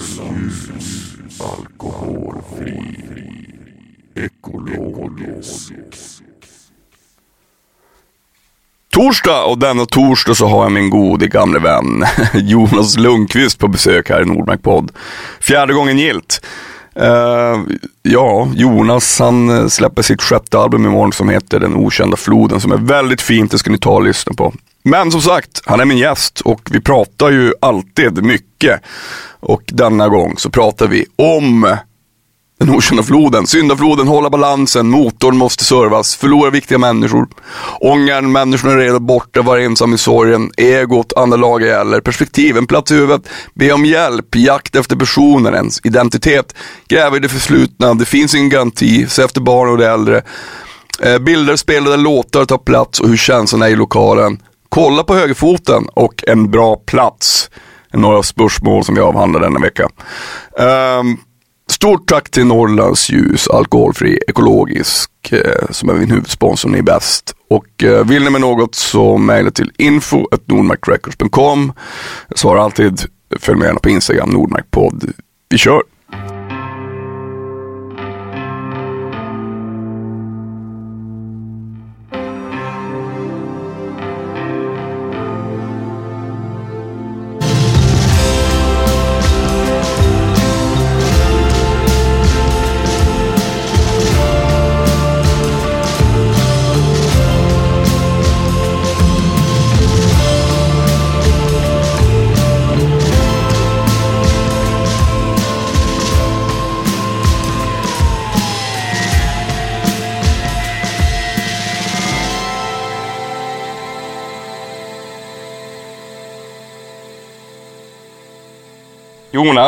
Ljus, alkoholfri, ekologisk. Torsdag och denna torsdag så har jag min gode gamle vän Jonas Lundqvist på besök här i Nordmark podd. Fjärde gången gilt. Uh, ja, Jonas han eh, släpper sitt sjätte album imorgon som heter Den okända floden som är väldigt fint, det ska ni ta och lyssna på. Men som sagt, han är min gäst och vi pratar ju alltid mycket. Och denna gång så pratar vi om den okända floden, syndafloden, hålla balansen, motorn måste servas, förlora viktiga människor. Ångern, människorna är redan borta, var ensam i sorgen, egot, andra lager gäller, perspektiv, en plats i huvudet, be om hjälp, jakt efter personen, ens identitet, gräva i det förflutna, det finns ingen garanti, se efter barn och de äldre. Eh, bilder, spelade låtar tar plats och hur känslan är i lokalen. Kolla på högerfoten och en bra plats. Några spörsmål som vi avhandlar denna vecka. Um, Stort tack till Norrlands ljus, alkoholfri, ekologisk, eh, som är min huvudsponsor, ni är bäst. Och eh, vill ni med något så mejla till info.nordmarkrecords.com. Jag svarar alltid, följ med gärna på Instagram, Nordmarkpodd. Vi kör!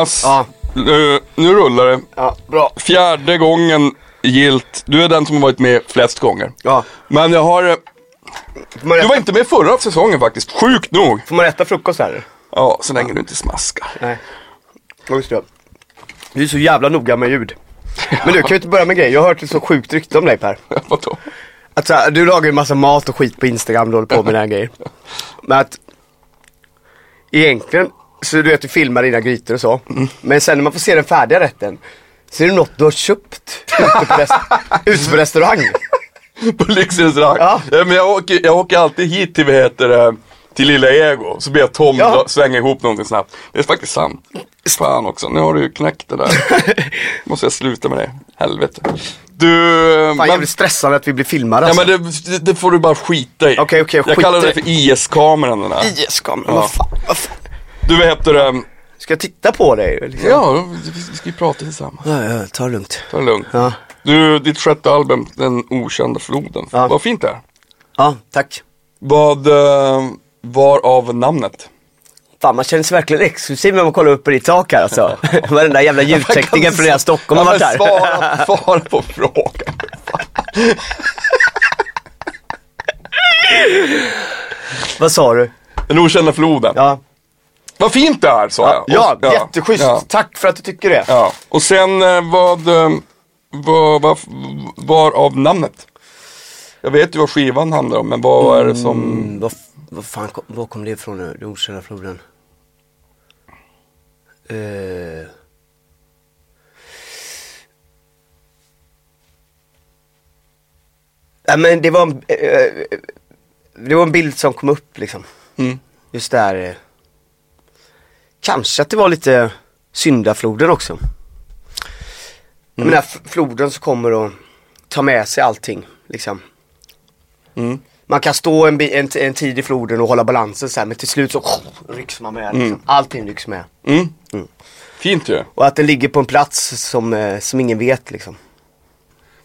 Jonas, Ja. nu, nu rullar det. Ja, bra. Fjärde gången gilt. Du är den som har varit med flest gånger. Ja. Men jag har... eh, Du var inte med förra säsongen faktiskt, sjukt nog. får man äta frukost här? Ja, så länge du inte smaskar. Nej. Ja, just det. Du är så jävla noga med ljud. Men du, kan vi inte börja med en grej? Jag har hört ett så sjukt rykte om dig Per. Vadå? Att så här, du lagar ju massa mat och skit på Instagram, du håller på med den här grejer. Men att egentligen, så du vet du filmar dina grytor och så. Men sen när man får se den färdiga rätten så är det något du har köpt ute på, rest- ute på restaurang. På Lyxrestaurang. Ja. Ja. men jag, åker, jag åker alltid hit till, vad heter det, till Lilla Ego. Så ber jag Tom Ja. dra- svänga ihop någonting snabbt. Det är faktiskt sant. Fan också, nu har du ju knäckt det där. Måste jag sluta med det. Helvete. Du... Fan men- jävligt stressande att vi blir filmade Ja alltså. men det, det, det får du bara skita i. Okej, okej, jag skit kallar det för IS-kameran den här. IS-kameran, Ja. vad fan, vad fan. Du vad heter det? Ska jag titta på dig? Liksom? Ja, vi ska ju prata tillsammans. Ja, ja, ta det lugnt. Ta det lugnt. Ja, Du, ditt sjätte album, Den okända floden. Ja. Vad fint det är. ja tack. Vad eh, var av namnet? Fan man känner sig verkligen exklusiv när man kollar upp på ditt tak här alltså. Varenda jävla ljudtekniker från hela Stockholm har varit där. svara, svara på frågan. Vad sa du? Den okända floden. Ja, Vad fint det är sa jag. ja, Och- jätteschysst. Ja. Tack för att du tycker det. ja. Och sen eh, vad, eh, vad, vad var av namnet? Jag vet ju vad skivan handlar om, men vad är det som... Mm, vad, vad fan kom, var kom det ifrån nu? Den okända floden. Uh... Ja men det var en, eh, det var en bild som kom upp liksom. Mm. Just där. Kanske att det var lite syndafloden också. Jag menar f- floden som kommer och tar med sig allting liksom. Mm. Man kan stå en, en, en tid i floden och hålla balansen så här, men till slut så rycks man med. Liksom. Allting rycks med. Mm. Fint ju. Och att den ligger på en plats som, eh, som ingen vet liksom.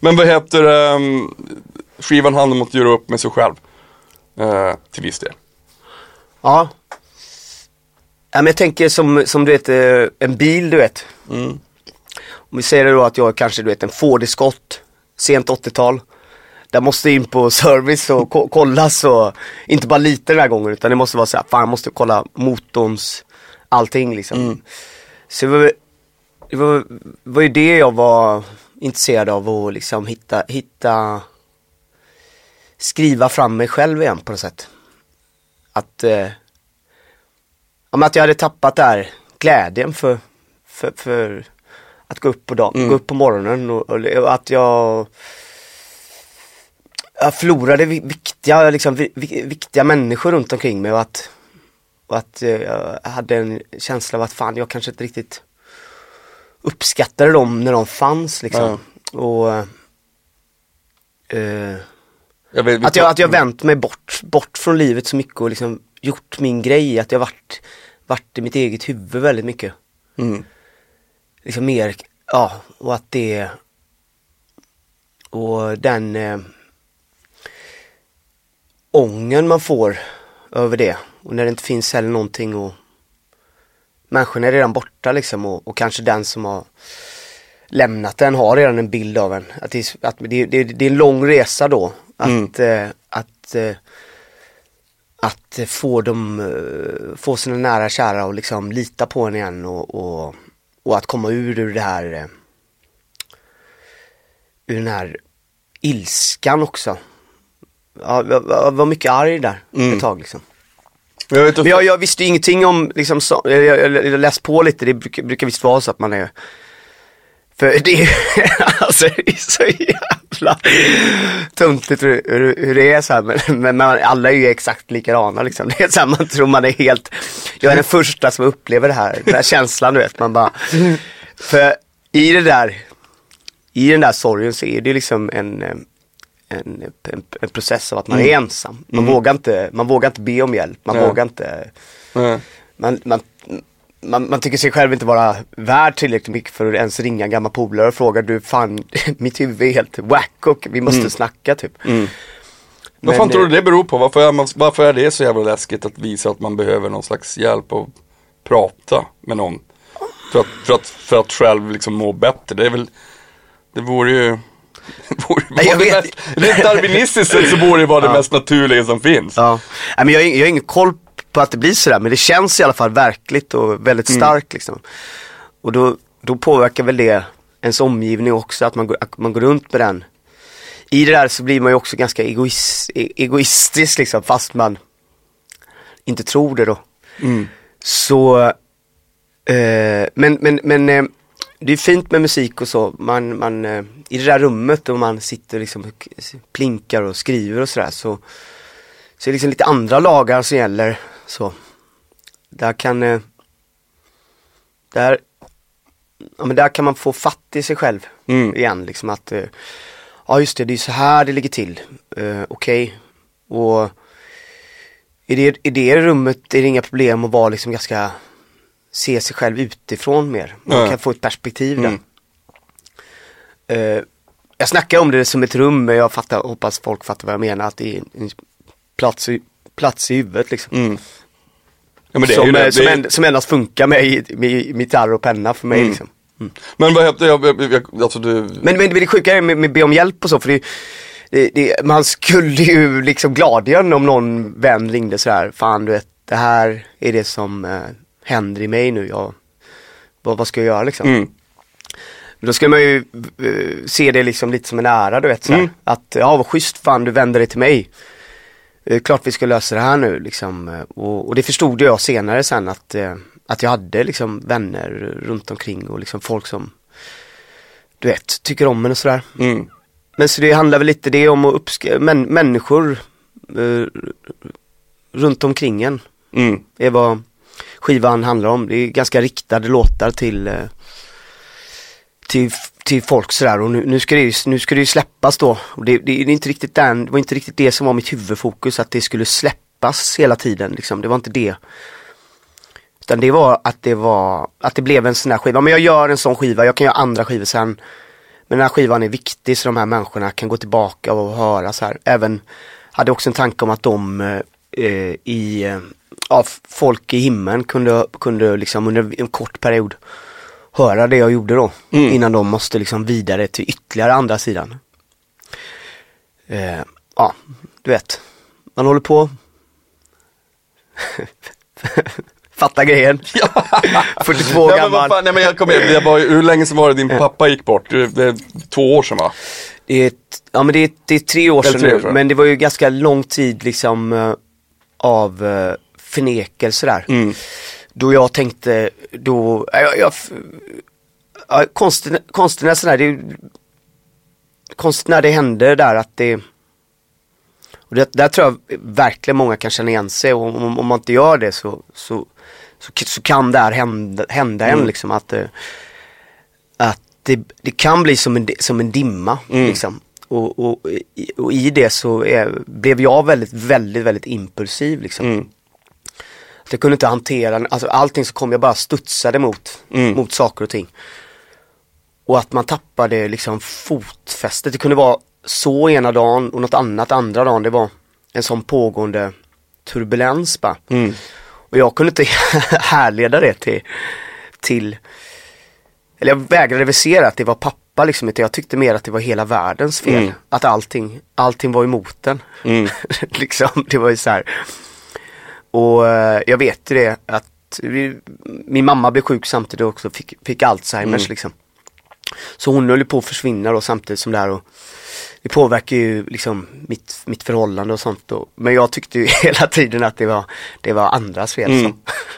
Men vad heter um, skivan handlar om att göra upp med sig själv. Eh, till viss del. Ja. Ja men jag tänker som, som du vet, eh, en bil du vet. Mm. Om vi säger då att jag kanske du vet en Ford Escort, sent 80-tal. Där måste in på service och ko- kollas och inte bara lite den här gången utan det måste vara så här, fan jag måste kolla motorns, allting liksom. Så det var, det var, var ju det jag var intresserad av att liksom hitta, hitta, skriva fram mig själv igen på något sätt. Att, eh, ja, men att jag hade tappat där glädjen för, för, för att gå upp på dagen, Mm. gå upp på morgonen och, och att jag jag förlorade vi- viktiga, liksom, vi- vi- viktiga människor runt omkring mig och att, och att eh, jag hade en känsla av att fan jag kanske inte riktigt uppskattade dem när de fanns liksom. Och eh, Jag vet, att, jag, att jag vänt mig bort, bort från livet så mycket och liksom gjort min grej, att jag varit, varit i mitt eget huvud väldigt mycket. Mm. Liksom mer, ja, och att det och den eh, ången man får över det och när det inte finns heller någonting och människan är redan borta liksom och, och kanske den som har lämnat den har redan en bild av en. Att det, är- att det, det, det är en lång resa då. Att, eh, att, eh, att få dem, eh, få sina nära och kära och liksom lita på en igen och, och, och att komma ur, ur det här eh, ur den här ilskan också. Ja, jag, var mycket arg där Mm. ett tag liksom. Men jag vet, Men jag, jag visste ingenting om, liksom, så, jag, jag, jag, jag läst på lite, det brukar, brukar visst vara så att man är För det är, alltså, det är så jävla tuntigt hur, hur, hur det är så här, men, men man, alla är ju exakt likadana liksom. Det är så här, man tror man är helt, jag är den första som upplever det här, den här känslan du vet, man bara För i det där, i den där sorgen så är det ju liksom en en, en, en process av att man är ensam. Man, vågar inte, man vågar inte be om hjälp, man Nej. vågar inte man, man, man, man tycker sig själv inte vara värd tillräckligt mycket för att ens ringa en gammal polare och fråga du fan, mitt huvud är helt wack och vi måste snacka typ. Vad Men, fan tror eh, du det beror på? Varför är, man, varför är det så jävla läskigt att visa att man behöver någon slags hjälp och prata med någon? För att, för att, för att själv liksom må bättre. Det är väl, det vore ju vore, Nej, jag vore vet. mest, Rent darwinistiskt så borde det vara det mest naturliga som finns. Ja, Nej, men jag, jag har ingen koll på att det blir sådär men det känns i alla fall verkligt och väldigt starkt liksom. Och då, då påverkar väl det ens omgivning också, att man, går- att man går runt med den. I det där så blir man ju också ganska egois, e- egoistisk liksom fast man inte tror det då. Så, eh, men, men, men eh, det är fint med musik och så. Man, man, eh, I det där rummet och man sitter liksom och plinkar och skriver och sådär så, så är det liksom lite andra lagar som gäller. Så. Där kan, eh, där, ja, men där kan man få fatt i sig själv Mm. igen. Liksom att, eh, ja just det, det är så här det ligger till. Eh, Okej. Och i det, i det rummet är det inga problem att vara liksom ganska, se sig själv utifrån mer. Man Nej. kan få ett perspektiv där. Mm. Eh, jag snackar om det som ett rum, men jag fattar, hoppas folk fattar vad jag menar, att det är en plats plats i huvudet liksom. Mm. Ja, som, det. som, en, som endast funkar med, med, med gitarr och penna för mig Mm. liksom. Men vad heter jag, jag, jag, alltså du, Men, men, det sjuka är med, med be om hjälp och så, för det, det, det, man skulle ju liksom gladeligen om någon vän ringde så här, fan du vet, det här är det som eh, händer i mig nu, jag, vad, vad ska jag göra liksom? mm. Då ska man ju eh, se det liksom lite som en ära du vet. Mm. Att, ja vad schysst fan du vänder dig till mig. Eh, klart vi ska lösa det här nu liksom. eh, Och, och det förstod jag senare sen att, eh, att jag hade liksom vänner runt omkring och liksom folk som du vet, tycker om en och sådär. Mm. Men så det handlar väl lite det om att uppskatta, men, människor eh, runt omkring en Mm. är vad skivan handlar om. Det är ganska riktade låtar till eh, till, till folk sådär och nu, nu, ska det, ju- nu ska det ju släppas då. Och det, det, är inte riktigt den, det var inte riktigt det som var mitt huvudfokus, att det skulle släppas hela tiden liksom. Det var inte det. Utan det var att det var, att det blev en sån här skiva. Men jag gör en sån skiva, jag kan göra andra skivor sen. Men den här skivan är viktig så de här människorna kan gå tillbaka och höra så här. Även, hade också en tanke om att de eh, i, eh, ja, folk i himlen kunde, kunde liksom under en kort period höra det jag gjorde då. Mm. Innan de måste liksom vidare till ytterligare andra sidan. Eh, ja, du vet. Man håller på. Fatta grejen. 42 Nej, men vad gammal. fan, nej men jag kommer ihåg, var, ju- hur länge sedan var det din pappa gick bort? Det, det är två år sedan va? Det är, ja men det är, det är tre år sedan tre år nu, men det var ju ganska lång tid liksom eh, av förnekelse där. Mm. Då jag tänkte, då, jag, jag, ja, konstigt, konstigt när sådär, det, när det hände där att det, och det, där tror jag verkligen många kan känna igen sig och om, om man inte gör det så, så, så, så kan det här hända, hända en liksom att, eh, att det, det kan bli som en, som en dimma liksom. Och, och, i- och i det så är, blev jag väldigt, väldigt, väldigt impulsiv liksom. Att jag kunde inte hantera, alltså allting så kom jag bara studsade mot, mot saker och ting. Och att man tappade liksom fotfästet. Det kunde vara så ena dagen och något annat andra dagen. Det var en sån pågående turbulens bara. Och jag kunde inte härleda det till, till eller jag vägrade väl se att det var pappa liksom, utan jag tyckte mer att det var hela världens fel. Att allting, allting var emot den. liksom, det var ju så här. Och eh, jag vet ju det att vi, min mamma blev sjuk samtidigt också, fick, fick Alzheimers liksom. Så hon höll på att försvinna då samtidigt som det här och det påverkar ju liksom mitt, mitt förhållande och sånt då. Men jag tyckte ju hela tiden att det var, det var andras fel. Mm.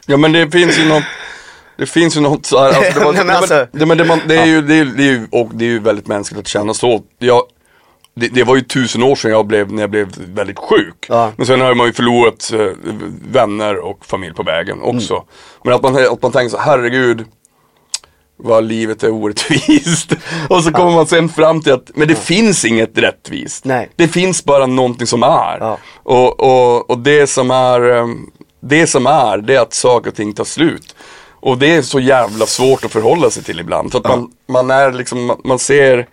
Ja men det finns ju något det finns ju något så här, alltså, det, var, men alltså- det, men det, man, det, är ju, det, är, ju- det, är ju, och det är ju väldigt mänskligt att känna så. Jag, det, det var ju tusen år sedan jag blev, när jag blev väldigt sjuk. Ja. Men sen har man ju förlorat eh, vänner och familj på vägen också. Mm. Men att man, att man tänker så herregud vad livet är orättvist. och så kommer man sen fram till att, men det finns inget rättvist. Nej. Det finns bara någonting som är. Ja. Och, och, och det som är, ehm, det som är, det är att saker och ting tar slut. Och det är så jävla svårt att förhålla sig till ibland. För att man, man är liksom, man ser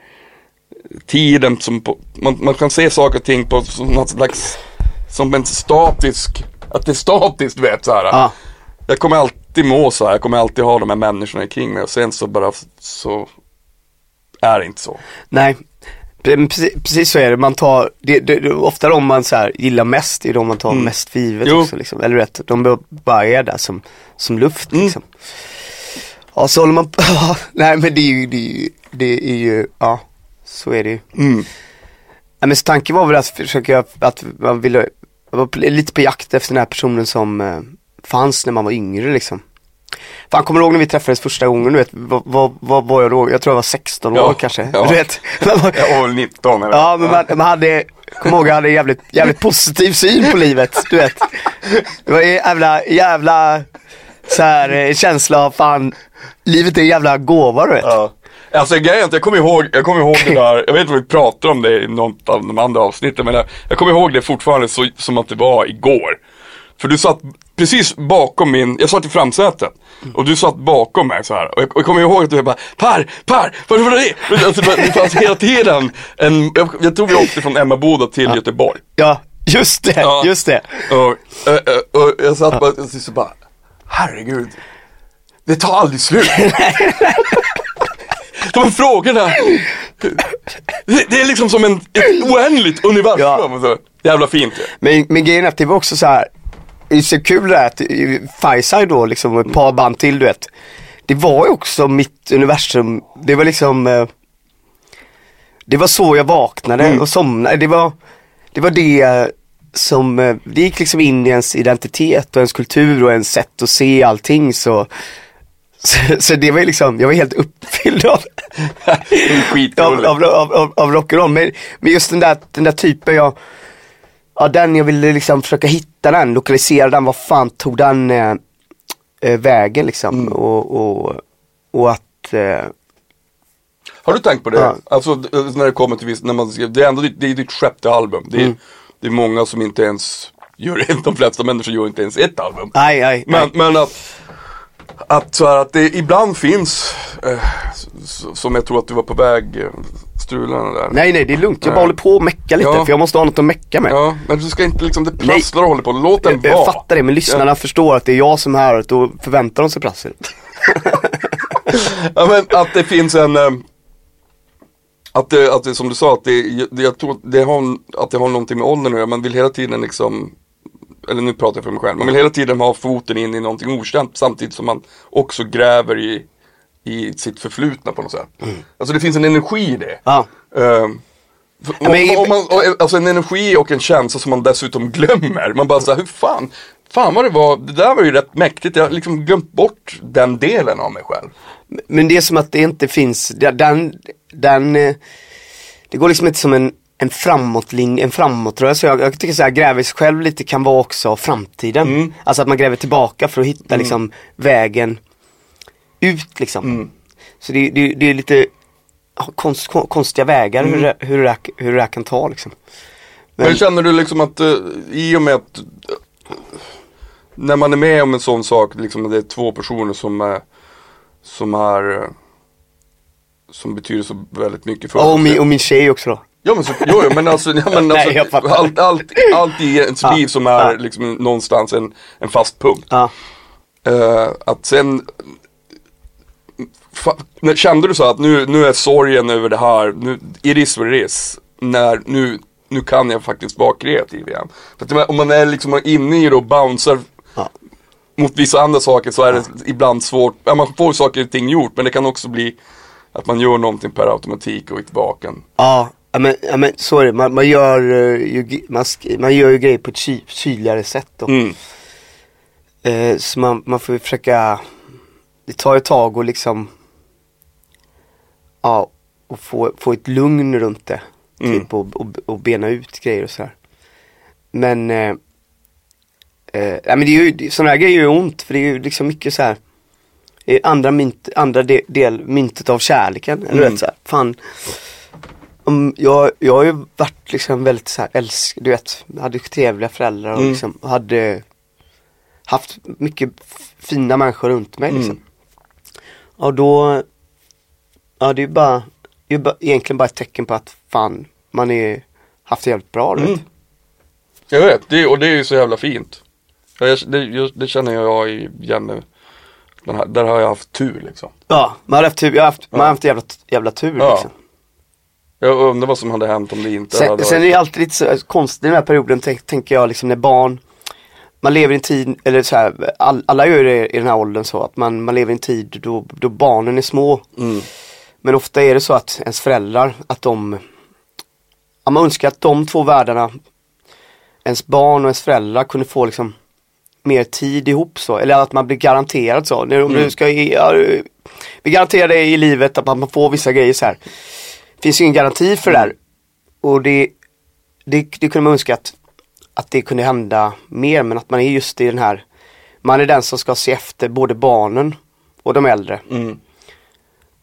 tiden som på, man, man kan se saker och ting på som något slags, som en statisk, att det är statiskt vet så här. Ja. Jag kommer alltid må så här, jag kommer alltid ha de här människorna kring mig och sen så bara så är det inte så. Nej, pre- precis, precis så är det. Man tar, det, det, det, ofta de man så här gillar mest är de man tar mest för givet Jo. också. Liksom. Eller rätt, de bara är där som, som luft Mm. liksom. Ja, så håller man på. Nej men det är ju, det är ju, det är ju, ja, så är det ju. Mm. Ja, men så tanken var väl att försöka, att man ville, jag var lite på jakt efter den här personen som eh, fanns när man var yngre liksom. Fan kommer du ihåg när vi träffades första gången du vet, vad, vad, vad var jag då? Jag tror jag var 16 Ja, år kanske. ja. Du vet, man Jag var väl 19 eller? Ja men man, man hade, kom ihåg jag hade jävligt, jävligt positiv syn på livet, du vet. Det var jävla, jävla så här eh, känsla av fan, livet är en jävla gåva du vet. Ja. Alltså grejen jag kommer ihåg, jag kommer ihåg det där, jag vet inte om vi pratade om det i något av de andra avsnitten men jag, jag kommer ihåg det fortfarande så, som att det var igår. För du satt precis bakom min, jag satt i framsätet och du satt bakom mig så här. Och jag, och jag kommer ihåg att du bara Per, Per, vad var det? Alltså, det fanns hela tiden en, jag, jag tror vi åkte från Emmaboda till Göteborg. Ja, just det, Ja. just det. Och, och, och, och jag satt bara, och så bara, herregud, det tar aldrig slut. De frågorna, det, är liksom som en, ett oändligt universum. Ja. Så, jävla fint ju. Men, men grejen är att det var också så här. Det är så kul det här att Fireside då liksom ett par band till du vet. Det var ju också mitt universum. Det var liksom eh, Det var så jag vaknade och somnade. Det var Det var det eh, som, eh, det gick liksom in i ens identitet och ens kultur och ens sätt att se allting så så, så det var ju liksom, jag var helt uppfylld av, av, av, av, av, rock'n'roll. Men, men just den där, den där typen jag, ja den jag ville liksom försöka hitta den, lokalisera den, vad fan tog den eh, eh, vägen liksom. Och, och, och att, eh, Har du tänkt på det? Ja. Alltså d- när det kommer till viss, när man skrev, det är ändå ditt, det är ditt sjätte album. Det är, Mm. det är många som inte ens gör de flesta människor gör inte ens ett album. nej, nej, Men, nej. men att, att, så här, att det ibland finns, eh, som jag tror att du var på väg, eh, strularna där. nej, nej, det är lugnt. Jag bara Nej. håller på och mecka lite Ja. för jag måste ha något att mecka med. Ja, men du ska inte liksom, det prasslar och håller på, låt den vara. jag fattar det, men lyssnarna förstår att det är jag som är här och då förväntar de sig prassel. Ja men att det finns en eh, att det, att det som du sa, att det, det, jag tror att det, har, att det har någonting med åldern att göra. Man vill hela tiden liksom Eller nu pratar jag för mig själv. Man vill hela tiden ha foten in i någonting okänt samtidigt som man också gräver i, i sitt förflutna på något sätt. Alltså det finns en energi i det. För- men- om, om man, alltså en energi och en känsla som man dessutom glömmer. Man bara såhär, hur fan, Fan vad det var, det där var ju rätt mäktigt. Jag har liksom glömt bort den delen av mig själv. Men det är som att det inte finns, den, den, eh, det går liksom inte som en, en framåtlinje, en framåtrörelse. Jag, jag tycker så här, gräver sig själv lite kan vara också framtiden. Mm. Alltså att man gräver tillbaka för att hitta liksom vägen ut liksom. Mm. Så det, det, det är lite konst, kon- konstiga vägar Mm. hur, det, hur, det, hur det här kan ta liksom. Men känner du liksom att eh, i och med att eh, när man är med om en sån sak, liksom det är två personer som är, som är eh, som betyder så väldigt mycket för Ja, och, min, och min tjej också då. Ja men, så, jo, men alltså, ja, men Nej, alltså fattar. allt, allt, allt i ens Ja, liv som är ja. liksom någonstans en, en fast punkt. Eh, att sen när, Kände du så att nu, nu är sorgen över det här, nu, it is what it is. När, nu, nu kan jag faktiskt vara kreativ igen. För att om man är liksom inne i det och bouncear mot vissa andra saker så är det ibland svårt, ja, man får saker och ting gjort men det kan också bli att man gör någonting per automatik och är tillbaka. Ja, ja, men, ja, men det. Man, man, gör, eh, ju, man, man gör ju grejer på ett ky, kyligare sätt då. Mm. Eh, så man, man får ju försöka, det tar ett tag och liksom, ja, och få, få ett lugn runt det. Mm. Typ och, och, och bena ut grejer och sådär. Men, eh, eh, ja, men det är ju, sådana här grejer gör ju ont för det är ju liksom mycket så här andra, mynt, andra de, del, myntet av kärleken. Eller Mm. vet, så här, fan. Om, jag, jag har ju varit liksom väldigt så här älsk, du vet, hade trevliga föräldrar och Mm. liksom hade haft mycket fina människor runt mig liksom. Mm. Och då, ja det är ju bara, det är ju bara, egentligen bara ett tecken på att fan, man är, haft det jävligt bra du vet. Mm. Jag vet, det, och det är ju så jävla fint. Ja, jag- Det, det känner jag igen nu. Här, där har jag haft tur liksom. Ja, man har haft tur, jag har haft, man har Ja. haft jävla, jävla tur Ja. liksom. Jag undrar vad som hade hänt om det inte Sen, hade sen är varit det alltid lite så konstigt i den här perioden, tänk, tänker jag liksom när barn man lever i en tid, eller så här, all, alla gör det i den här åldern så att man, man lever i en tid då, då barnen är små. Mm. Men ofta är det så att ens föräldrar, att de, ja, man önskar att de två världarna, ens barn och ens föräldrar kunde få liksom mer tid ihop så, eller att man blir garanterad så. Om Mm. du ska, ja, vi garanterar dig i livet att man får vissa grejer så här. Finns ju ingen garanti för det där. Och det, det, det kunde man önska att, att det kunde hända mer, men att man är just i den här, man är den som ska se efter både barnen och de äldre. Mm.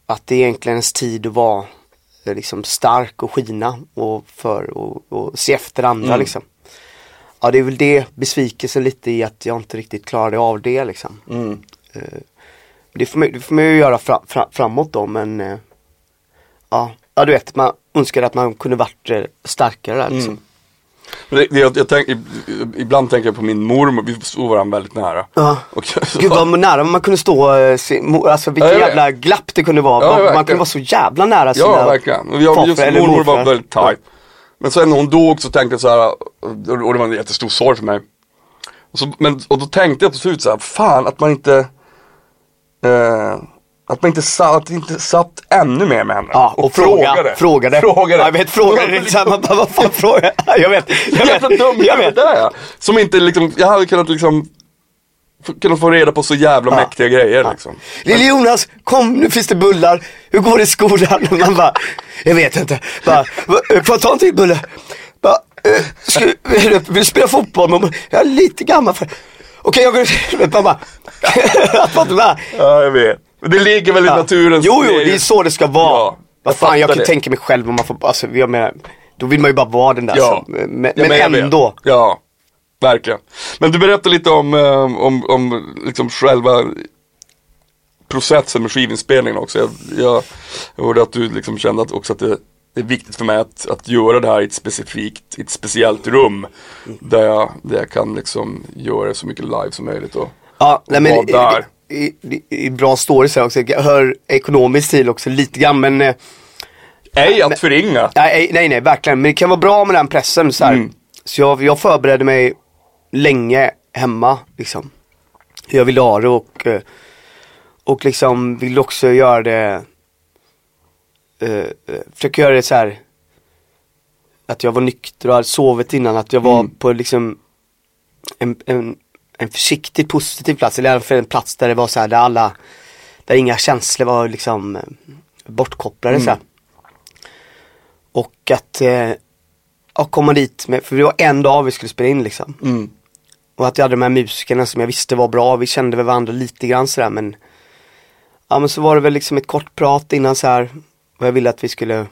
Att det är egentligen ens tid att vara eh, liksom stark och skina och för och, och se efter andra Mm. liksom. Ja det är väl det besvikelsen lite i att jag inte riktigt klarade av det liksom. Mm. Det får man, det får man ju göra fra, fra, framåt då men eh, ja, ja du vet man önskar att man kunde varit eh, starkare där liksom. Mm. Det, det, jag, jag tänk, ib- ibland tänker jag på min mormor, vi stod varandra väldigt nära. Ja. Och, så, Gud vad nära man kunde stå, eh, alltså vilket Ja, jävla glapp det kunde vara. Ja, man, verkligen. kunde vara så jävla nära sina Ja, verkligen. Och jag, just eller mormor var väldigt tight. Men sen när hon dog så tänkte jag så här, och det var en jättestor sorg för mig. Och, så, men, och då tänkte jag till slut så här, fan att man inte, eh, att man inte satt, att inte satt ännu mer med henne. Ja, och, fråga, frågade. Frågade. Ja, jag vet, frågade. Det är så här, man bara, vad fan frågar jag? Jag vet, jag vet. Dum jag vet. det är jag. Som inte liksom, jag hade kunnat liksom, kunnat få reda på så jävla Ja. mäktiga grejer liksom. Lille Jonas, kom nu finns det bullar. Hur går det i skolan? Man bara, jag vet inte. Bara, "Va, eh, får jag ta en till bulle? Bara, eh, ska, vill du spela fotboll? Man bara, jag är lite gammal för Okej, jag går Man bara, att man inte bara, Ja, jag vet. Det ligger väl i ja. naturens Jo, jo, det är så det ska vara. Ja, Vad fan, jag kan det. tänka mig själv om man får, alltså, jag menar, då vill man ju bara vara den där. Ja. Så, men men ändå. Ja, verkligen. Men du berättade lite om, eh, om, om liksom själva processen med skivinspelningen också. Jag, jag, jag hörde att du liksom kände att också att det, det är viktigt för mig att, att göra det här i ett specifikt, i ett speciellt rum. Där jag, där jag kan liksom göra så mycket live som möjligt. Och, Ja, nej men Vad där? Det är bra stories här också. Jag hör ekonomiskt till också lite grann men eh, ej att förringa. nej, nej, nej, verkligen. Men det kan vara bra med den pressen så här. Mm. Så jag, jag förberedde mig länge hemma liksom. Hur jag ville ha det och, eh, och liksom vill också göra det, eh, eh, försöka göra det så här att jag var nykter och hade sovit innan, att jag var Mm. på liksom en, en, en försiktigt positiv plats, eller i alla fall en plats där det var så här, där alla, där inga känslor var liksom eh, bortkopplade så här. Och att, eh, ja, komma dit med, för det var en dag vi skulle spela in liksom. Mm. Och att jag hade de här musikerna som jag visste var bra, vi kände väl varandra lite grann sådär men Ja men så var det väl liksom ett kort prat innan så här vad jag ville att vi skulle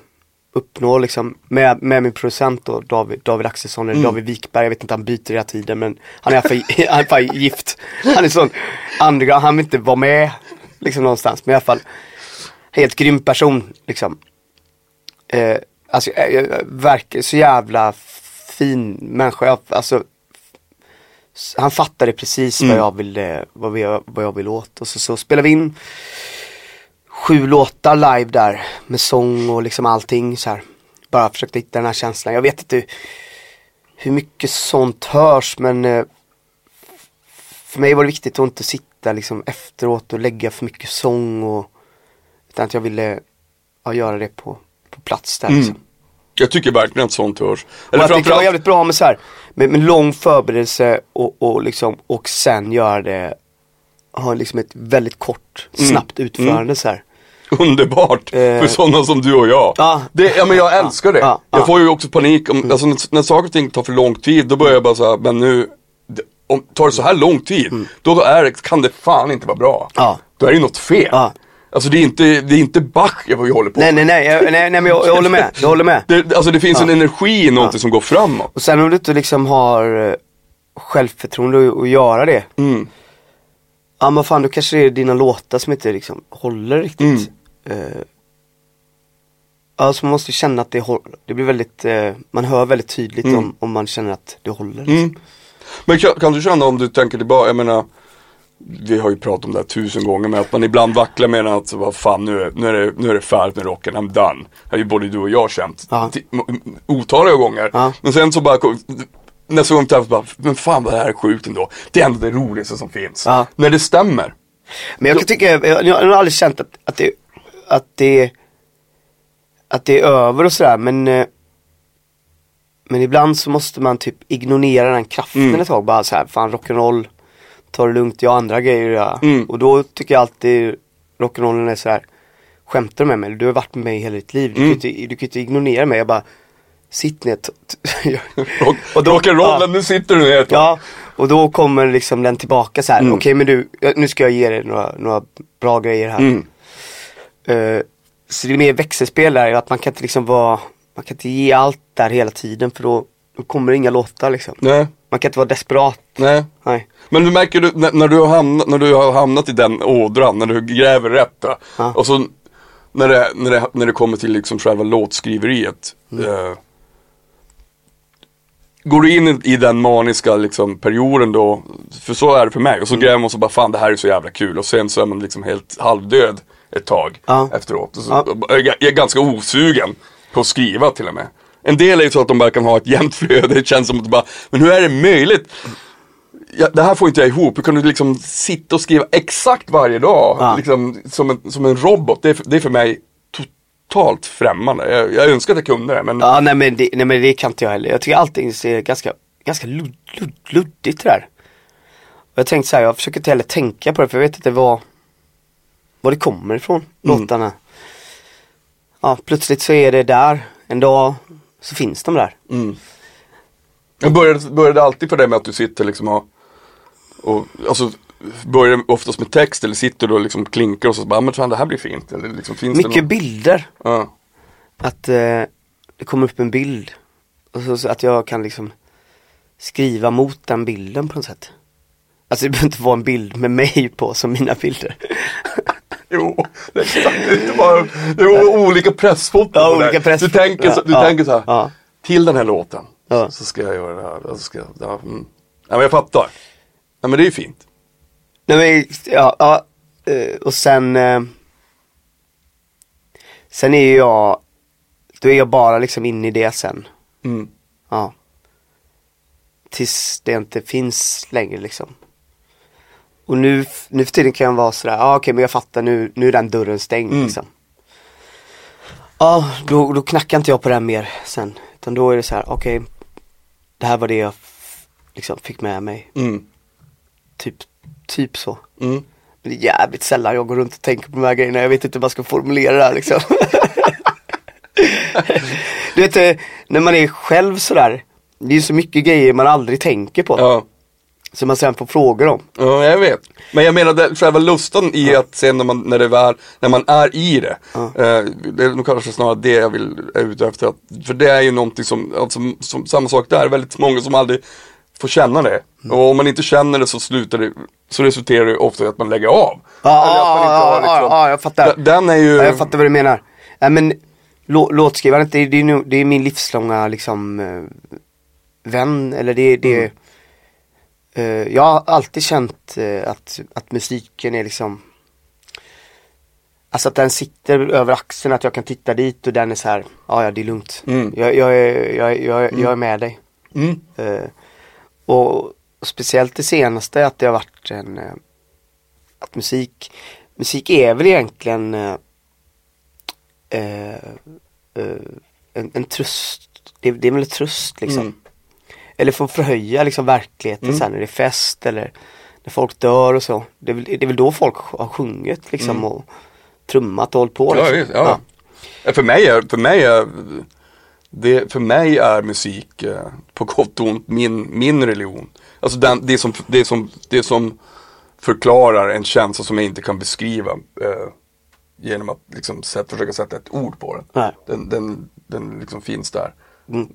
uppnå liksom med, med min producent då, David, David Axelsson eller David Wikberg, jag vet inte han byter hela tiden men han är i alla fall, han är för gift. Han är sån underground, han vill inte vara med liksom någonstans men i alla fall helt grym person liksom. Eh, alltså jag, jag, verkar så jävla fin människa, jag, alltså han fattade precis vad jag ville, vad, vi, vad jag ville åt och så, så spelade vi in sju låtar live där med sång och liksom allting så här. Bara försökte hitta den här känslan. Jag vet inte hur mycket sånt hörs men eh, för mig var det viktigt att inte sitta liksom efteråt och lägga för mycket sång och utan att jag ville ja, göra det på, på plats där liksom. Jag tycker verkligen att sånt hörs. Och Eller att det kan vara jävligt bra med så här, med, med lång förberedelse och, och liksom, och sen göra det, ha liksom ett väldigt kort, Mm. snabbt utförande så här. underbart för sådana som du och jag. Ja. Det, ja men jag älskar det. Ja, ja. Jag får ju också panik, om, alltså när, när saker och ting tar för lång tid, då börjar jag bara säga, men nu, om, tar det så här lång tid, då är kan det fan inte vara bra. Ja. Då är det något fel. Ja. Alltså det är inte, det är inte Bach jag håller på med. nej nej, nej, nej men jag, jag håller med, jag håller med. Det, alltså det finns en energi i någonting som går framåt. Och sen om du inte liksom har eh, självförtroende att, att göra det. Mm. Ja men fan då kanske det är dina låtar som inte liksom håller riktigt. Mm. Eh, Alltså man måste känna att det håller, det blir väldigt, eh, man hör väldigt tydligt om, om man känner att det håller. Liksom. Mm. Men kan, kan du känna om du tänker tillbaka, jag menar vi har ju pratat om det här tusen gånger men att man ibland vacklar med att vad fan nu är, nu är, det, nu är det färdigt med rocken, I'm done. Det har ju både du och jag känt Ja. otaliga gånger. Ja. Men sen så bara, nästa gång träffas bara, men fan vad det här är sjukt ändå. Det är ändå det roligaste som finns. Ja. När det stämmer. Men jag kan tycka, jag, jag har aldrig känt att, att det, att det, att det är över och sådär men eh, Men ibland så måste man typ ignorera den kraften Mm. ett tag bara så här, fan rock'n'roll Ta det lugnt, jag har andra grejer att göra. Mm. Och då tycker jag alltid rock'n'rollen är så här Skämtar du med mig? Du har varit med mig hela ditt liv, du, Mm. kan, ju inte, du kan inte ignorera mig, jag bara Sitt ner Och då- rock'n'rollen, ja. nu sitter du ner. Ja, och då kommer liksom den tillbaka så här. Mm. okej men du, nu ska jag ge dig några, några bra grejer här. Mm. Eh, så det är mer växelspel där, att man kan inte liksom vara, man kan inte ge allt där hela tiden för då, då kommer det inga låtar liksom. Nej, Man kan inte vara desperat. nej. Nej. Men du märker du, när, när, du har hamnat, när du har hamnat i den ådran, när du gräver rätt Ja. och så när det, när, det, när det kommer till liksom själva låtskriveriet. Eh, går du in i, i den maniska liksom, perioden då, för så är det för mig, och så gräver man så bara fan det här är så jävla kul och sen så är man liksom helt halvdöd ett tag Ja. efteråt. Så, Ja. jag är- är ganska osugen på att skriva till och med. En del är ju så att de bara kan ha ett jämnt flöde, det känns som att bara, men hur är det möjligt? ja, det här får inte jag ihop. Hur kan du liksom sitta och skriva exakt varje dag? Ja. Liksom, som, en, som en robot. Det är, för- det är för mig totalt främmande. Jag, jag önskar att jag kunde det. Men Ja nej men, det, nej men det kan inte jag heller. Jag tycker allting ser ganska, ganska ludd, ludd, luddigt det där. Och jag tänkte så här, jag försöker inte heller tänka på det för jag vet inte vad, var det kommer ifrån, låtarna. Ja, plötsligt så är det där, en dag så finns de där. jag började, började alltid för det med att du sitter liksom och, och alltså börjar oftast med text eller sitter du och liksom klinkar och så bara, "Ah, men fan det här blir fint. Eller liksom, finns det Mycket något? bilder. Ja. Att eh, det kommer upp en bild. Och så, så att jag kan liksom skriva mot den bilden på något sätt. Alltså det behöver inte vara en bild med mig på som mina bilder. Jo, det är exakt. Det är bara, det är olika pressfoton. Ja, olika pressfoton. Du tänker så, du Ja, tänker så här, ja. till den här låten så ska jag göra det här. Så ska jag, ja, mm. men jag fattar. Ja, men det är ju fint. Nej men, ja, ja eh, och sen eh, Sen är ju jag Då är jag bara liksom inne i det sen. Mm. Ja. Tills det inte finns längre liksom. Och nu, nu för tiden kan jag vara sådär, ja okej men jag fattar nu, nu är den dörren stängd Mm. liksom. Ja, då, då knackar inte jag på den mer sen. Utan då är det så här, okej. det här var det jag liksom fick med mig. Mm. typ, typ så. Mm. Men det är jävligt sällan jag går runt och tänker på de här grejerna. Jag vet inte hur man ska formulera det här liksom. du vet, eh, när man är själv sådär. Det är så mycket grejer man aldrig tänker på. Ja. Som man sen får frågor om. Ja, jag vet. Men jag menar det, själva lusten i att sen när man, när, det var, när man är i det. Eh, det är nog kanske snarare det jag vill, är ute efter. Att, för det är ju någonting som, alltså, som, samma sak där, väldigt många som aldrig får känna det. Mm. Och om man inte känner det så slutar det, så resulterar det ofta i att man lägger av. Ja, ja, har ja, liksom- ja, jag fattar. Den- är ju, Ja, jag fattar vad du menar. Nej men lå, låtskrivandet, det, det, är det är min livslånga liksom eh, vän, eller det, det Mm. Eh, Jag har alltid känt eh, att, att musiken är liksom Alltså att den sitter över axeln, att jag kan titta dit och den är så här, ja ja det är lugnt. Mm. Jag, jag, är, jag, jag, jag är med dig. mm, Eh, och speciellt det senaste att det har varit en eh, att musik musik är väl egentligen eh, en, en tröst det, det är väl en tröst liksom Mm. Eller för att förhöja liksom verkligheten Mm. sen när det är fest eller när folk dör och så det är väl, det är väl då folk har sjungit liksom och trummat och hållit på Mm. Ja, liksom. visst, ja. Ja, För mig är, för mig är, det, för mig är musik eh, på gott och ont min, min religion. Alltså den, det, som, det, som, det som förklarar en känsla som jag inte kan beskriva eh, genom att liksom sätt, försöka sätta ett ord på den. Nej. Den, den, den liksom finns där. Mm.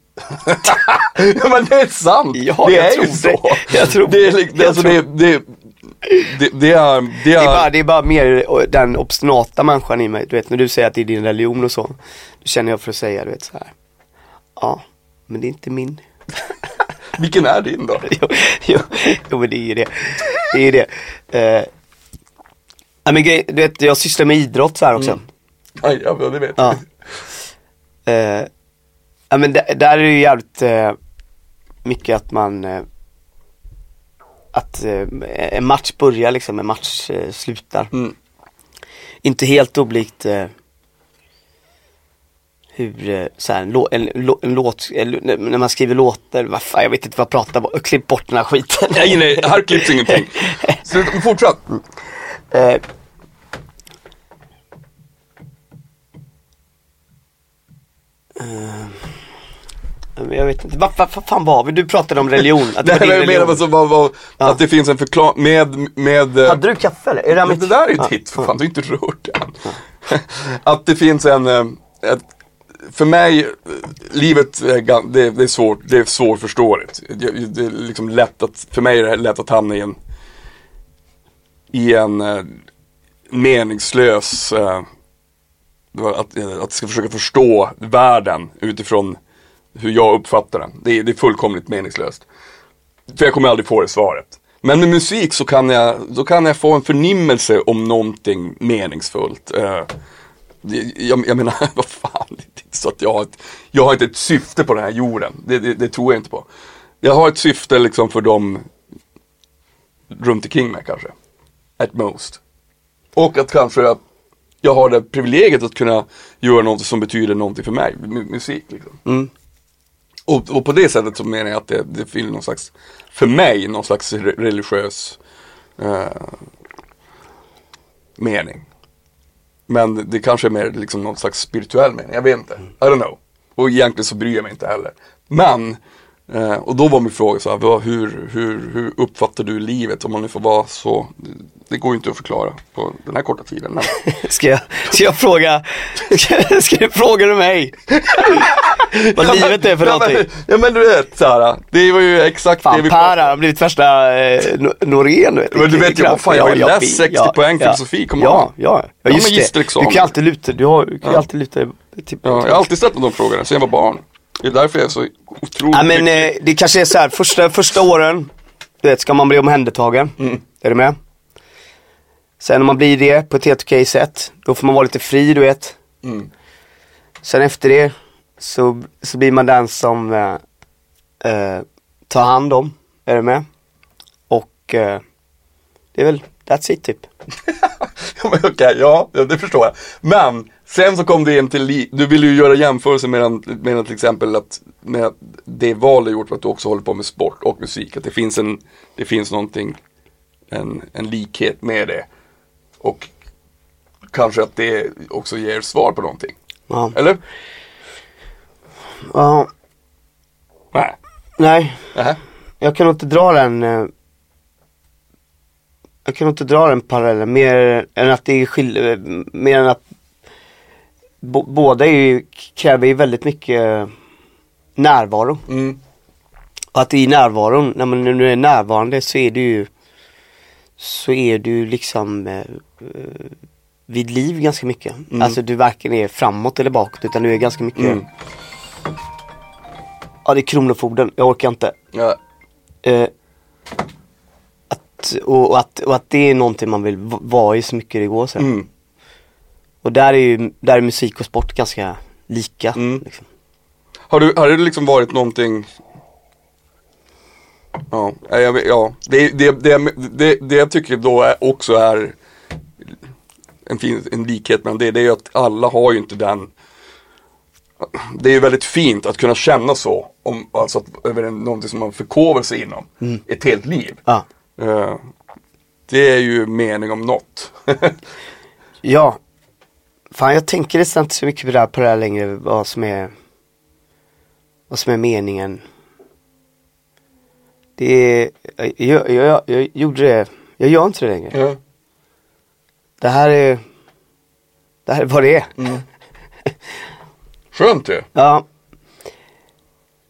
ja men det är sant! Ja, det jag är tror ju det. så! Jag tror det. Är, det. li- det, Jag alltså, tror- det, det, det, det är, det Det är, är, bara, det är bara mer eh, den obstinata människan i mig. Du vet när du säger att det är din religion och så. Då känner jag för att säga du vet så här. Ja, men det är inte min. vilken är din då? jo, jo, jo men det är ju det. Det är det. Eh, ja, men grej, du vet jag sysslar med idrott så här också. Aj, ja, det vet Ja. Eh, ja men där, där är det ju jävligt eh, mycket att man eh, att eh, en match börjar liksom, en match eh, slutar. Mm. Inte helt oblikt eh, hur, eh, så här, en, lå, en, lå, en låt, när man skriver låtar, vad fan, jag vet inte vad jag pratar om, klipp bort den här skiten. Nej, nej, här klipps ingenting. Sluta, fortsätt. Eh, eh, jag vet inte, vad, vad, vad fan var vi? Du pratade om religion. Att det Nej, var din religion. alltså, vad, vad, Ja. att det finns en förklaring med, med eh, Hade du kaffe eller? Är det, här mitt? det där är Ja. ditt, för fan, du har inte rört det än. Att det finns en, eh, ett, för mig, livet är, det, det är svårt, det är svårförståeligt. Jag- Det är liksom lätt att, för mig är det lätt att hamna i en, i en meningslös, att, eh, att ska försöka förstå världen utifrån hur jag uppfattar den. Det är, det är fullkomligt meningslöst. För jag kommer aldrig få det svaret. Men med musik så kan jag, då kan jag få en förnimmelse om någonting meningsfullt. Eh, jag, jag menar, vad fan, det är inte så att jag har ett, jag har inte ett syfte på den här jorden. Det, det, det tror jag inte på. Jag har ett syfte liksom för dem runt omkring mig kanske. At most. Och att kanske jag, har det privilegiet att kunna göra något som betyder någonting för mig, mu- musik liksom. Mm. Och, och på det sättet så menar jag att det, det fyller någon slags, för mig, någon slags re- religiös eh, mening. Men det kanske är mer liksom någon slags spirituell mening, jag vet inte. I don't know. Och egentligen så bryr jag mig inte heller. Men, eh, och då var min fråga så här, hur, hur, hur uppfattar du livet om man nu får vara så, det går ju inte att förklara på den här korta tiden. Men, Ska jag, ska jag fråga, ska, ska du fråga du mig? Vad livet är för ja, någonting? men, ja men du vet Sara, det var ju exakt det Fan vi Per pratade här har blivit värsta eh, No- Norén du vet. Men du vet ju, vad fan, jag har ju läst 60 poäng filosofi, come ja, ja, ja, just det. magisterexamen. Du kan ju alltid luta, du, har, du kan Ja. alltid luta till Ja, jag har alltid ställt på de frågorna sen jag var barn. Det är därför jag är så otroligt Ja men eh, det kanske är så här, första, första åren, du vet, ska man bli omhändertagen. Mm. Är du med? Sen när man blir det på ett helt okej sätt, då får man vara lite fri du vet. Mm. Sen efter det så, så blir man den som eh, eh, tar hand om, är du med? Och eh, det är väl, that's it typ. Okej, ja, ja, det förstår jag. Men sen så kom det in till, du ville ju göra jämförelse mellan, mellan till exempel att med det val du gjort för att du också håller på med sport och musik. Att det finns en, det finns någonting en, en likhet med det. Och kanske att det också ger svar på någonting. Ja. Eller? ja. Nej. Nej, Nähä. jag kan inte dra den eh, Jag kan inte dra den parallellen mer än att det är skill- mer än att bo- båda är ju, kräver ju väldigt mycket närvaro. Mm. Och att i närvaron, när man nu är närvarande så är du ju Så är du liksom eh, vid liv ganska mycket. Alltså du varken är framåt eller bakåt utan du är ganska mycket Mm. Ja det är Kronofogden, jag orkar inte. Ja. Eh, att, och, och, att, och att det är någonting man vill vara i så mycket det går. Så. Mm. Och där är ju där är musik och sport ganska lika. Mm. Liksom. Har, du, har det liksom varit någonting Ja, vet- ja. Det, det, det, det, det jag tycker då är, också är en, fin, en likhet mellan det, det är ju att alla har ju inte den Det är ju väldigt fint att kunna känna så, om, alltså att, över en, någonting som man förkovrar sig inom ett helt liv. Ja. Eh, det är ju mening om något. ja. Fan jag tänker nästan inte så mycket på det här, på det här längre, vad som är Vad som är meningen. Det är, jag, jag, jag, gjorde det, jag gör inte det längre. ja. Det här är Det här är vad det är. Skönt ju. Ja.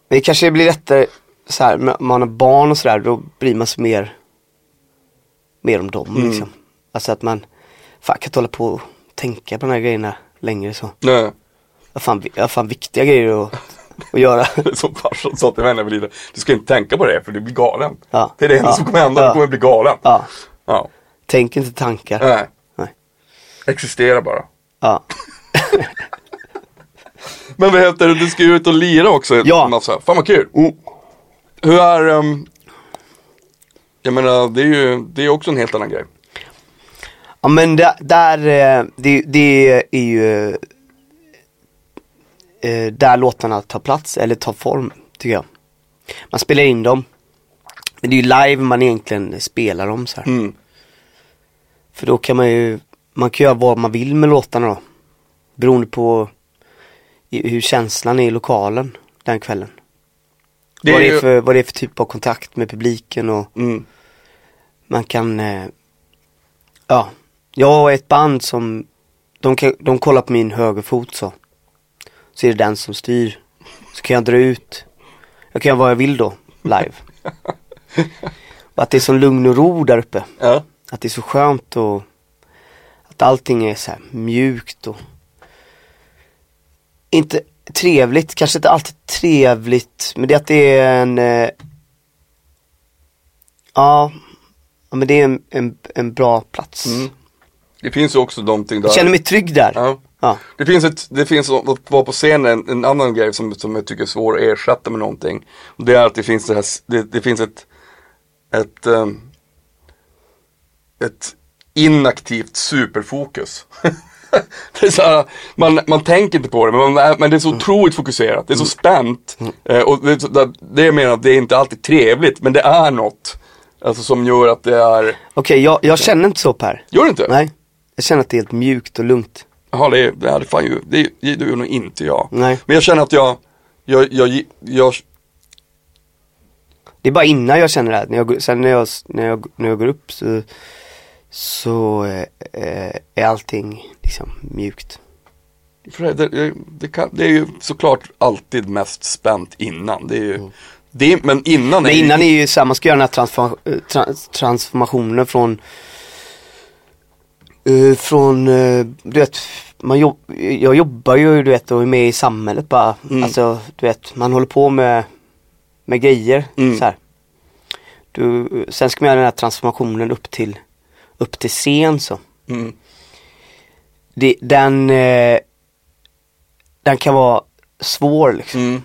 Men det kanske blir lättare så här, man har barn och sådär, då bryr man sig mer Mer om dem Mm. liksom. Alltså att man, fan kan inte hålla på och tänka på de här grejerna längre så. Nej. Jag fan, har fan viktiga grejer att, att göra. Som farsan sa till mig när var liten. Du ska inte tänka på det för du blir galen. Ja. Det är det enda Ja. som kommer hända, Ja. du kommer bli galen. Ja, Ja. tänk inte tankar. Nej. Nej. Existera bara. Ja. Men vad heter det, du ska ju ut och lira också. Ja. Massa. Fan vad kul. Mm. Hur är, um, jag menar det är ju, det är också en helt annan grej. Ja men där, där eh, det, det är ju eh, där låtarna tar plats eller tar form tycker jag. Man spelar in dem. Men det är ju live man egentligen spelar dem så här. Mm. För då kan man ju, man kan göra vad man vill med låtarna då. Beroende på hur känslan är i lokalen den kvällen. Det vad, är det är ju- för, vad det är för typ av kontakt med publiken och Mm. Man kan, eh, ja, jag och ett band som, de, kan, de kollar på min högerfot så. Så är det den som styr. Så kan jag dra ut, jag kan göra vad jag vill då, live. och att det är sån lugn och ro där uppe. Ja. Att det är så skönt och att allting är så mjukt och inte trevligt, kanske inte alltid trevligt, men det är att det är en eh, ja men det är en, en, en bra plats. Mm. Det finns ju också någonting där. Jag känner mig trygg där. Ja. Ja. Det finns ett, det finns att vara på scenen, en, en annan grej som, som jag tycker är svår att ersätta med någonting. Och det är att det finns det här, det, det finns ett, ett, ehm, ett inaktivt superfokus. här, man, man tänker inte på det, men, man, men det är så otroligt fokuserat, det är så spänt. Eh, och det, det, det jag menar, det är inte alltid trevligt, men det är något. Alltså som gör att det är, Okej, jag, jag känner inte så Per. gör det inte? Nej. Jag känner att det är helt mjukt och lugnt. Jaha, det, det är fan ju, det, det gör nog inte jag. Nej. Men jag känner att jag, jag, jag, jag, Det är bara innan jag känner det här. När jag, sen när jag, när jag, när jag går upp så, så eh, eh, är allting liksom mjukt. för det, det, det, kan, det är ju såklart alltid mest spänt innan. Det är ju, det, men innan. Men är ju- innan är ju så här, man ska göra den här transform, trans, transformationen från eh, Från, eh, du vet, man jobb, jag jobbar ju du vet och är med i samhället bara. Mm. Alltså du vet, man håller på med, med grejer Mm. så här. Du, sen ska man göra den här transformationen upp till, upp till scen så. Mm. Det, den, eh, den kan vara svår liksom. Mm.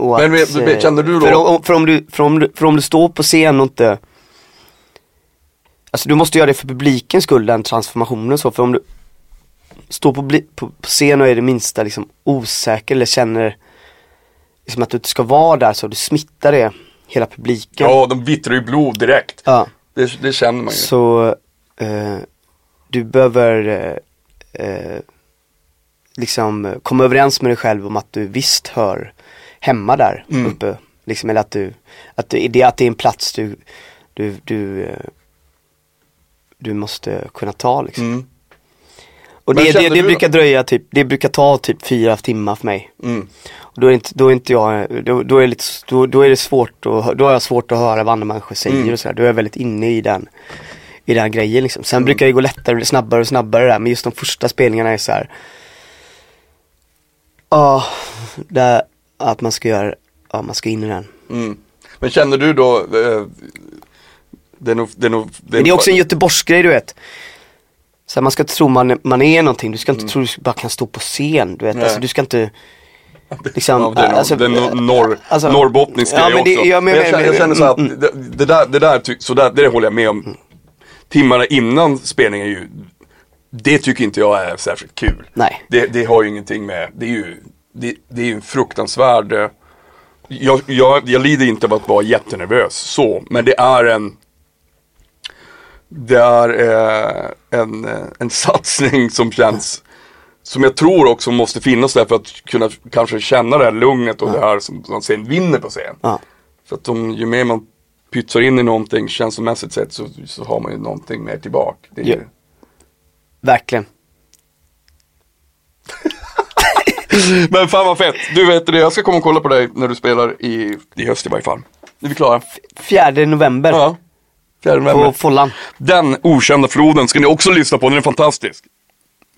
Och Men vet- eh, kände du då- För om, för, om du, för, om du, för om du står på scen och inte Alltså du måste göra det för publikens skull, den transformationen så. För om du står på, på, på scen och är det minsta liksom osäker eller känner liksom att du inte ska vara där så du smittar det hela publiken. Ja, de vittrar ju blod direkt. Ja. Det Det, det känner man ju. Så eh, du behöver eh, eh, liksom komma överens med dig själv om att du visst hör hemma där Mm. uppe. Liksom, eller att du, att, du, det, att det är en plats du, du, du, eh, du måste kunna ta liksom. Mm. Och det, det, det brukar dröja typ, det brukar ta typ fyra timmar för mig. Mm. Och då är inte, då är inte jag, då, då är det lite, då, då är det svårt att, då har jag svårt att höra vad andra människor säger Mm. och sådär. Då är jag väldigt inne i den, i den grejen liksom. Sen brukar det gå lättare, snabbare och snabbare där, men just de första spelningarna är så här. Ja, där, att man ska göra, ja man ska in i den. Mm. Men känner du då, eh, det är nog, det är nog, Men det är också en göteborgsgrej du vet. Så här, man ska inte tro man, man är någonting, du ska inte tro du bara kan stå på scen, du vet. Nej. Alltså, du ska inte liksom, Ja, det är, nog- alltså, det är nog norr, alltså- norrbottnisk Ja, grej men det- också. ja, men- jag, känner, jag känner så att mm, det, det där, det där, så där, det håller jag med om. Timmarna innan spelningen är ju, det tycker inte jag är särskilt kul. Nej. Det, det har ju ingenting med, det är ju, det, det är ju en fruktansvärd, eh, jag, jag, jag lider inte av att vara jättenervös så, men det är en det är eh, en, eh, en satsning som känns som jag tror också måste finnas där för att kunna kanske känna det här lugnet och det här som man sen vinner på scen. Ja. För att om, ju mer man pytsar in i någonting känslomässigt sett så, så har man ju någonting mer tillbaka. Det är Ja. ju, Verkligen. Men fan vad fett, du vet det, jag ska komma och kolla på dig när du spelar i, i höst i varje fall. Är vi klara? Fjärde november Ja. Fjärde november. på Follan. Den okända floden ska ni också lyssna på, den är fantastisk.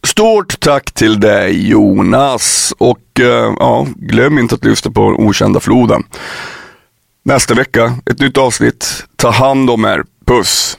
Stort tack till dig Jonas och eh, ja, glöm inte att lyssna på Okända floden. Nästa vecka, ett nytt avsnitt. Ta hand om er. Puss!